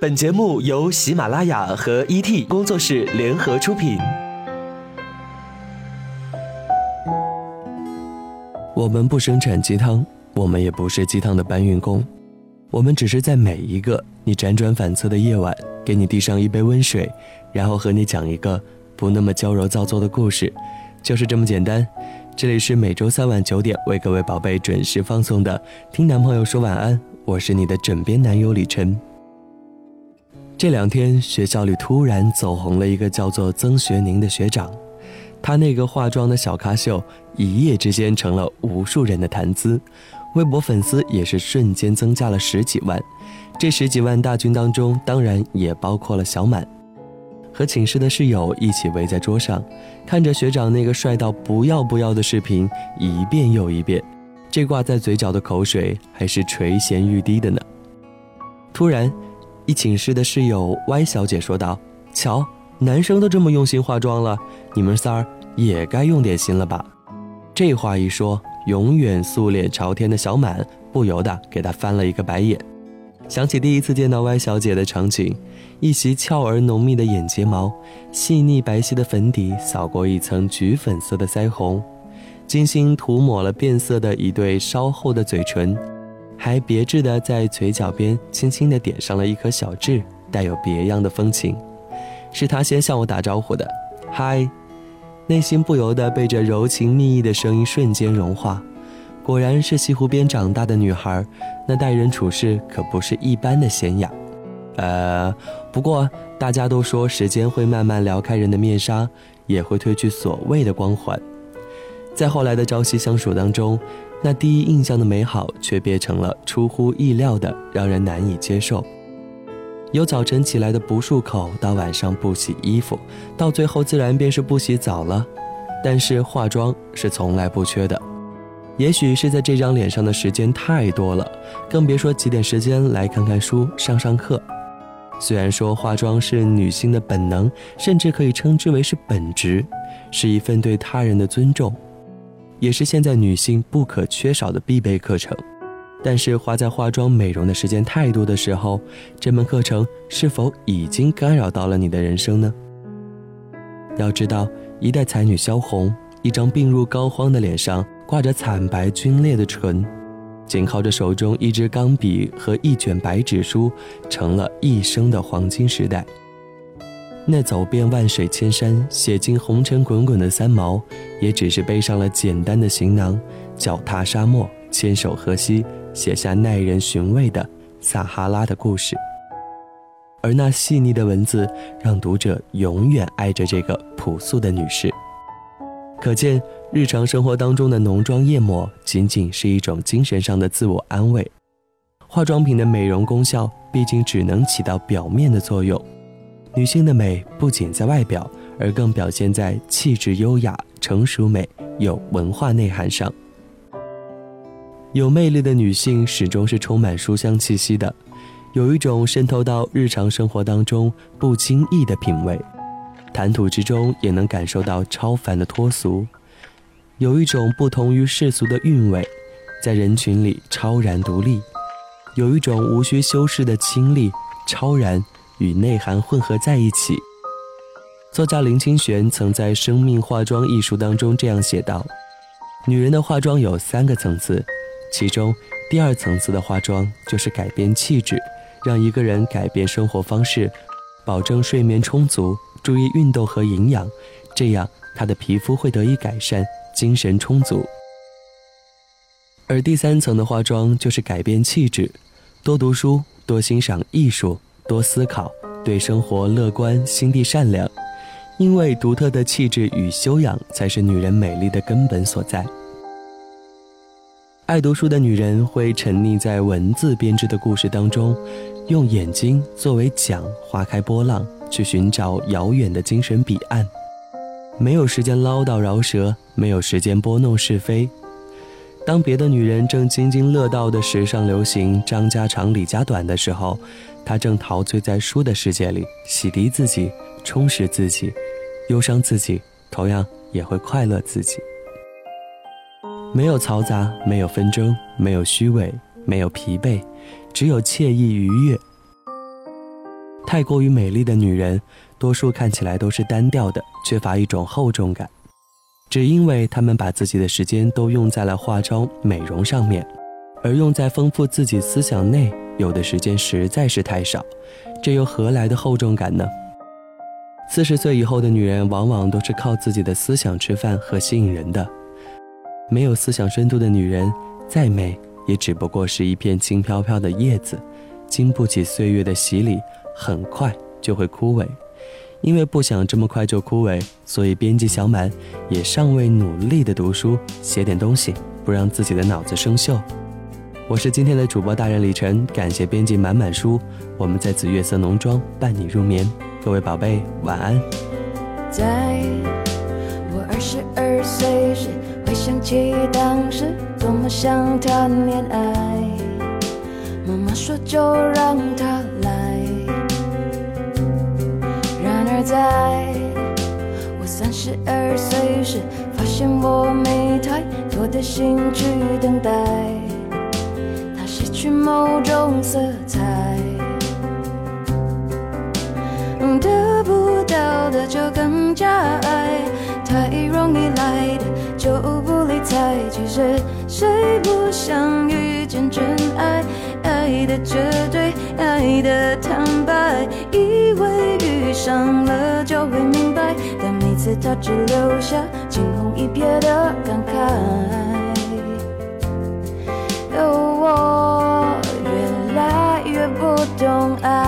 本节目由喜马拉雅和 ET 工作室联合出品。我们不生产鸡汤，我们也不是鸡汤的搬运工，我们只是在每一个你辗转反侧的夜晚，给你递上一杯温水，然后和你讲一个不那么娇柔造作的故事，就是这么简单。这里是每周三晚九点为各位宝贝准时放送的《听男朋友说晚安》，我是你的枕边男友李晨。这两天学校里突然走红了一个叫做曾学宁的学长，他那个化妆的小咖秀一夜之间成了无数人的谈资，微博粉丝也是瞬间增加了十几万。这十几万大军当中，当然也包括了小满。和寝室的室友一起围在桌上，看着学长那个帅到不要不要的视频一遍又一遍，这挂在嘴角的口水还是垂涎欲滴的呢。突然。一寝室的室友 Y 小姐说道：“瞧，男生都这么用心化妆了，你们仨儿也该用点心了吧？”这话一说，永远素脸朝天的小满不由得给他翻了一个白眼。想起第一次见到 Y 小姐的场景，一袭俏而浓密的眼睫毛，细腻白皙的粉底扫过一层橘粉色的腮红，精心涂抹了变色的一对稍厚的嘴唇。还别致的在嘴角边轻轻的点上了一颗小痣，带有别样的风情。是他先向我打招呼的，嗨！内心不由得被这柔情蜜意的声音瞬间融化。果然是西湖边长大的女孩，那待人处事可不是一般的娴雅。呃，不过大家都说时间会慢慢撩开人的面纱，也会褪去所谓的光环。在后来的朝夕相处当中。那第一印象的美好，却变成了出乎意料的让人难以接受。由早晨起来的不漱口，到晚上不洗衣服，到最后自然便是不洗澡了。但是化妆是从来不缺的。也许是在这张脸上的时间太多了，更别说挤点时间来看看书、上上课。虽然说化妆是女性的本能，甚至可以称之为是本职，是一份对他人的尊重。也是现在女性不可缺少的必备课程，但是花在化妆美容的时间太多的时候，这门课程是否已经干扰到了你的人生呢？要知道，一代才女萧红，一张病入膏肓的脸上挂着惨白皲裂的唇，仅靠着手中一支钢笔和一卷白纸书，成了一生的黄金时代。那走遍万水千山、写尽红尘滚滚的三毛，也只是背上了简单的行囊，脚踏沙漠，牵手河西，写下耐人寻味的撒哈拉的故事。而那细腻的文字，让读者永远爱着这个朴素的女士。可见，日常生活当中的浓妆艳抹，仅仅是一种精神上的自我安慰。化妆品的美容功效，毕竟只能起到表面的作用。女性的美不仅在外表，而更表现在气质优雅、成熟美、有文化内涵上。有魅力的女性始终是充满书香气息的，有一种渗透到日常生活当中不经意的品味，谈吐之中也能感受到超凡的脱俗，有一种不同于世俗的韵味，在人群里超然独立，有一种无需修饰的清丽超然。与内涵混合在一起。作家林清玄曾在《生命化妆》一书当中这样写道：“女人的化妆有三个层次，其中第二层次的化妆就是改变气质，让一个人改变生活方式，保证睡眠充足，注意运动和营养，这样她的皮肤会得以改善，精神充足。而第三层的化妆就是改变气质，多读书，多欣赏艺术。”多思考，对生活乐观，心地善良，因为独特的气质与修养才是女人美丽的根本所在。爱读书的女人会沉溺在文字编织的故事当中，用眼睛作为桨，划开波浪，去寻找遥远的精神彼岸。没有时间唠叨饶舌，没有时间拨弄是非。当别的女人正津津乐道的时尚流行张家长李家短的时候，她正陶醉在书的世界里，洗涤自己，充实自己，忧伤自己，同样也会快乐自己。没有嘈杂，没有纷争，没有虚伪，没有疲惫，只有惬意愉悦。太过于美丽的女人，多数看起来都是单调的，缺乏一种厚重感，只因为他们把自己的时间都用在了化妆美容上面，而用在丰富自己思想内有的时间实在是太少，这又何来的厚重感呢？四十岁以后的女人，往往都是靠自己的思想吃饭和吸引人的。没有思想深度的女人，再美也只不过是一片轻飘飘的叶子，经不起岁月的洗礼。很快就会枯萎，因为不想这么快就枯萎，所以编辑小满也尚未努力的读书，写点东西，不让自己的脑子生锈。我是今天的主播大人李晨，感谢编辑满满书，我们在紫月色浓妆伴你入眠，各位宝贝晚安。在我二十二岁时，回想起当时多么想谈恋爱，妈妈说就让他在我三十二岁时，发现我没太多的心去等待，它失去某种色彩，得不到的就更加爱，太容易来的就不理睬。其实谁不想遇见真爱？爱的绝对，爱的他只留下惊鸿一瞥的感慨。而我越来越不懂爱。